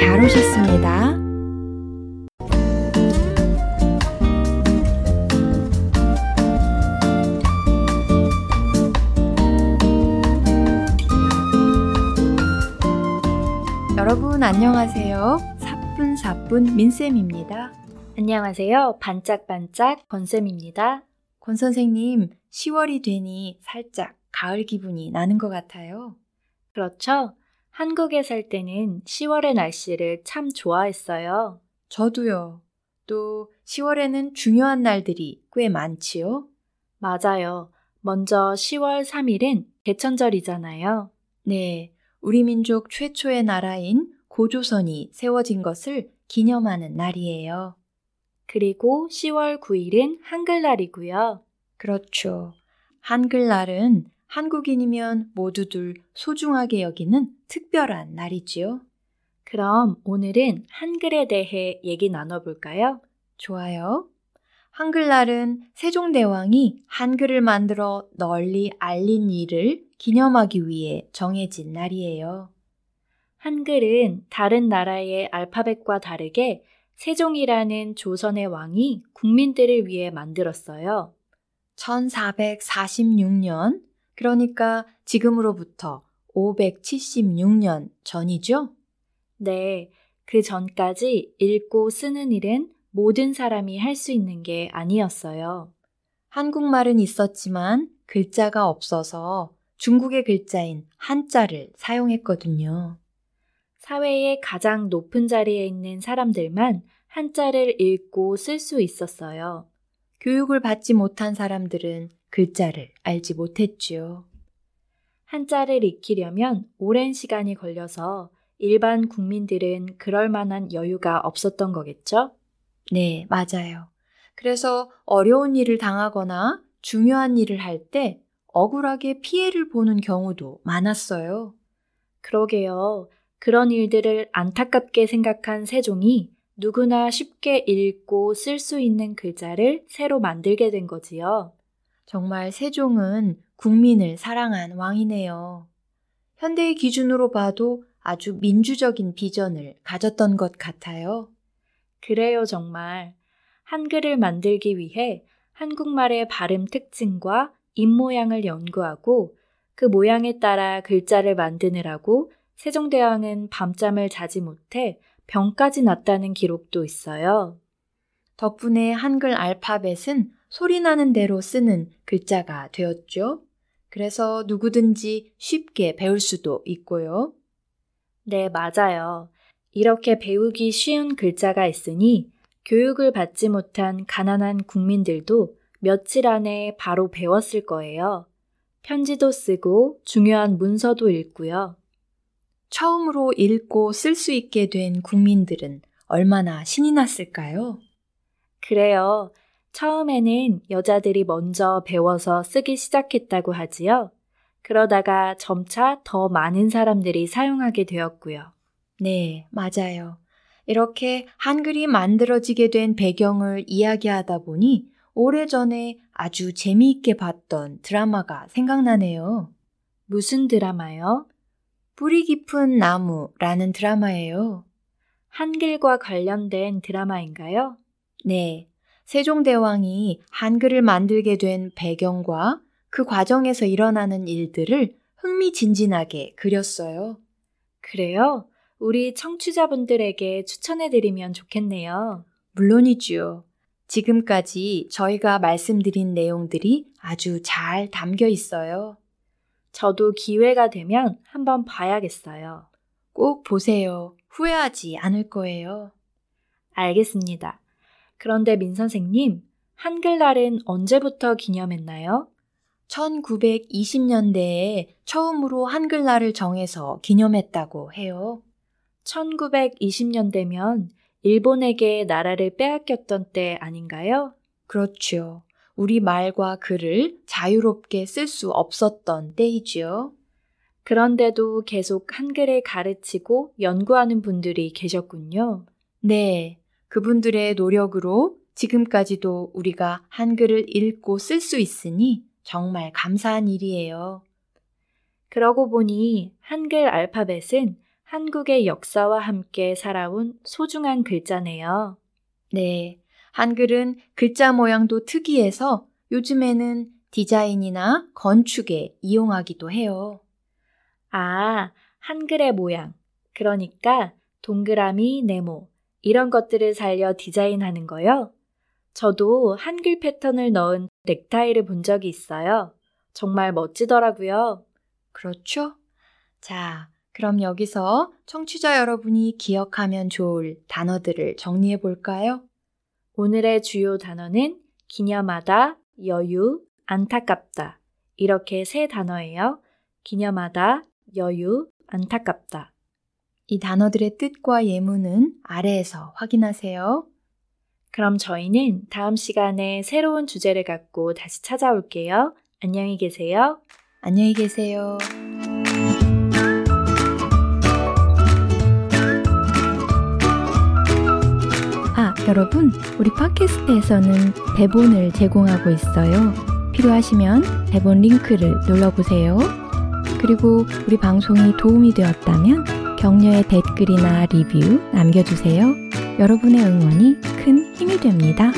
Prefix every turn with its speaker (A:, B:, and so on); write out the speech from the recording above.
A: 잘 오셨습니다. 여러분 안녕하세요. 사뿐사뿐 민쌤입니다.
B: 안녕하세요. 반짝반짝 권쌤입니다.
A: 권 선생님, 10월이 되니 살짝 가을 기분이 나는 것 같아요.
B: 그렇죠? 한국에 살 때는 10월의 날씨를 참 좋아했어요.
A: 저도요. 또 10월에는 중요한 날들이 꽤 많지요?
B: 맞아요. 먼저 10월 3일은 개천절이잖아요.
A: 네. 우리 민족 최초의 나라인 고조선이 세워진 것을 기념하는 날이에요.
B: 그리고 10월 9일은 한글날이고요.
A: 그렇죠. 한글날은 한국인이면 모두들 소중하게 여기는 특별한 날이지요.
B: 그럼 오늘은 한글에 대해 얘기 나눠볼까요?
A: 좋아요. 한글날은 세종대왕이 한글을 만들어 널리 알린 일을 기념하기 위해 정해진 날이에요.
B: 한글은 다른 나라의 알파벳과 다르게 세종이라는 조선의 왕이 국민들을 위해 만들었어요.
A: 1446년, 그러니까 지금으로부터 576년 전이죠?
B: 네, 그 전까지 읽고 쓰는 일은 모든 사람이 할 수 있는 게 아니었어요.
A: 한국말은 있었지만 글자가 없어서 중국의 글자인 한자를 사용했거든요.
B: 사회의 가장 높은 자리에 있는 사람들만 한자를 읽고 쓸 수 있었어요.
A: 교육을 받지 못한 사람들은 글자를 알지 못했지요.
B: 한자를 익히려면 오랜 시간이 걸려서 일반 국민들은 그럴 만한 여유가 없었던 거겠죠?
A: 네, 맞아요. 그래서 어려운 일을 당하거나 중요한 일을 할 때 억울하게 피해를 보는 경우도 많았어요.
B: 그러게요. 그런 일들을 안타깝게 생각한 세종이 누구나 쉽게 읽고 쓸 수 있는 글자를 새로 만들게 된 거지요.
A: 정말 세종은 국민을 사랑한 왕이네요. 현대의 기준으로 봐도 아주 민주적인 비전을 가졌던 것 같아요.
B: 그래요, 정말. 한글을 만들기 위해 한국말의 발음 특징과 입모양을 연구하고 그 모양에 따라 글자를 만드느라고 세종대왕은 밤잠을 자지 못해 병까지 났다는 기록도 있어요.
A: 덕분에 한글 알파벳은 소리나는 대로 쓰는 글자가 되었죠. 그래서 누구든지 쉽게 배울 수도 있고요.
B: 네, 맞아요. 이렇게 배우기 쉬운 글자가 있으니 교육을 받지 못한 가난한 국민들도 며칠 안에 바로 배웠을 거예요. 편지도 쓰고 중요한 문서도 읽고요.
A: 처음으로 읽고 쓸 수 있게 된 국민들은 얼마나 신이 났을까요?
B: 그래요. 처음에는 여자들이 먼저 배워서 쓰기 시작했다고 하지요. 그러다가 점차 더 많은 사람들이 사용하게 되었고요.
A: 네, 맞아요. 이렇게 한글이 만들어지게 된 배경을 이야기하다 보니 오래전에 아주 재미있게 봤던 드라마가 생각나네요.
B: 무슨 드라마요?
A: 뿌리 깊은 나무라는 드라마예요.
B: 한글과 관련된 드라마인가요?
A: 네. 세종대왕이 한글을 만들게 된 배경과 그 과정에서 일어나는 일들을 흥미진진하게 그렸어요.
B: 그래요? 우리 청취자분들에게 추천해드리면 좋겠네요.
A: 물론이지요. 지금까지 저희가 말씀드린 내용들이 아주 잘 담겨 있어요.
B: 저도 기회가 되면 한번 봐야겠어요.
A: 꼭 보세요. 후회하지 않을 거예요.
B: 알겠습니다. 그런데 민 선생님, 한글날은 언제부터 기념했나요?
A: 1920년대에 처음으로 한글날을 정해서 기념했다고 해요.
B: 1920년대면 일본에게 나라를 빼앗겼던 때 아닌가요?
A: 그렇죠. 우리 말과 글을 자유롭게 쓸 수 없었던 때이지요.
B: 그런데도 계속 한글을 가르치고 연구하는 분들이 계셨군요.
A: 네. 그분들의 노력으로 지금까지도 우리가 한글을 읽고 쓸 수 있으니 정말 감사한 일이에요.
B: 그러고 보니 한글 알파벳은 한국의 역사와 함께 살아온 소중한 글자네요.
A: 네. 한글은 글자 모양도 특이해서 요즘에는 디자인이나 건축에 이용하기도 해요.
B: 아, 한글의 모양. 그러니까 동그라미, 네모, 이런 것들을 살려 디자인하는 거요. 저도 한글 패턴을 넣은 넥타이를 본 적이 있어요. 정말 멋지더라고요.
A: 그렇죠? 자, 그럼 여기서 청취자 여러분이 기억하면 좋을 단어들을 정리해 볼까요?
B: 오늘의 주요 단어는 기념하다, 여유, 안타깝다. 이렇게 세 단어예요. 기념하다, 여유, 안타깝다.
A: 이 단어들의 뜻과 예문은 아래에서 확인하세요.
B: 그럼 저희는 다음 시간에 새로운 주제를 갖고 다시 찾아올게요. 안녕히 계세요.
A: 안녕히 계세요. 아, 여러분, 우리 팟캐스트에서는 대본을 제공하고 있어요. 필요하시면 대본 링크를 눌러보세요. 그리고 우리 방송이 도움이 되었다면 격려의 댓글이나 리뷰 남겨주세요. 여러분의 응원이 큰 힘이 됩니다.